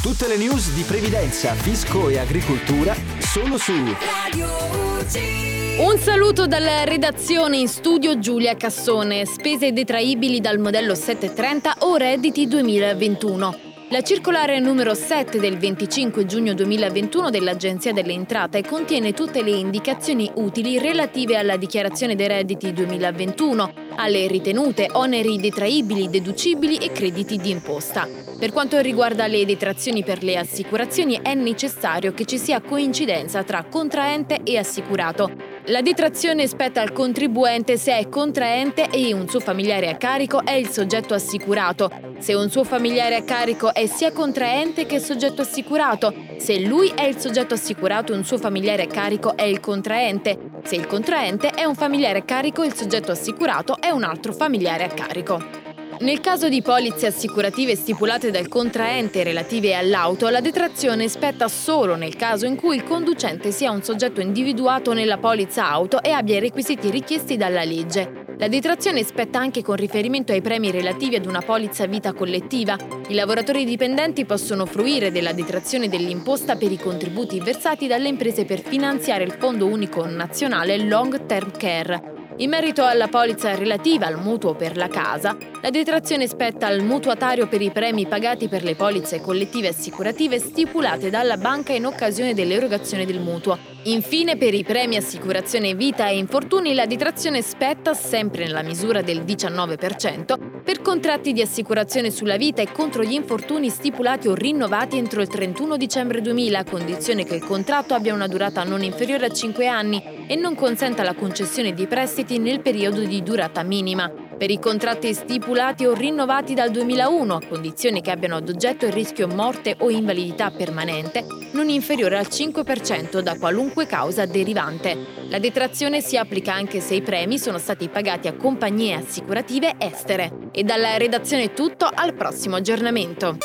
Tutte le news di previdenza, fisco e agricoltura solo su Radio UG. Un saluto dalla redazione in studio Giulia Cassone. Spese detraibili dal modello 730 o redditi 2021. La circolare numero 7 del 25 giugno 2021 dell'Agenzia delle Entrate contiene tutte le indicazioni utili relative alla dichiarazione dei redditi 2021, alle ritenute, oneri detraibili, deducibili e crediti di imposta. Per quanto riguarda le detrazioni per le assicurazioni è necessario che ci sia coincidenza tra contraente e assicurato la detrazione spetta al contribuente se è contraente e un suo familiare a carico è il soggetto assicurato, se un suo familiare a carico è sia contraente che soggetto assicurato, se lui è il soggetto assicurato un suo familiare a carico è il contraente, se il contraente è un familiare a carico il soggetto assicurato è un altro familiare a carico. Nel caso di polizze assicurative stipulate dal contraente relative all'auto, la detrazione spetta solo nel caso in cui il conducente sia un soggetto individuato nella polizza auto e abbia i requisiti richiesti dalla legge. La detrazione spetta anche con riferimento ai premi relativi ad una polizza vita collettiva. I lavoratori dipendenti possono fruire della detrazione dell'imposta per i contributi versati dalle imprese per finanziare il Fondo Unico Nazionale Long Term Care. In merito alla polizza relativa al mutuo per la casa, la detrazione spetta al mutuatario per i premi pagati per le polizze collettive assicurative stipulate dalla banca in occasione dell'erogazione del mutuo. Infine, per i premi assicurazione vita e infortuni, la detrazione spetta, sempre nella misura del 19%, per contratti di assicurazione sulla vita e contro gli infortuni stipulati o rinnovati entro il 31 dicembre 2000, a condizione che il contratto abbia una durata non inferiore a 5 anni e non consenta la concessione di prestiti nel periodo di durata minima. Per i contratti stipulati o rinnovati dal 2001, a condizione che abbiano ad oggetto il rischio morte o invalidità permanente, non inferiore al 5% da qualunque causa derivante. La detrazione si applica anche se i premi sono stati pagati a compagnie assicurative estere. E dalla redazione tutto, al prossimo aggiornamento.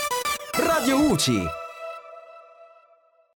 Radio UCI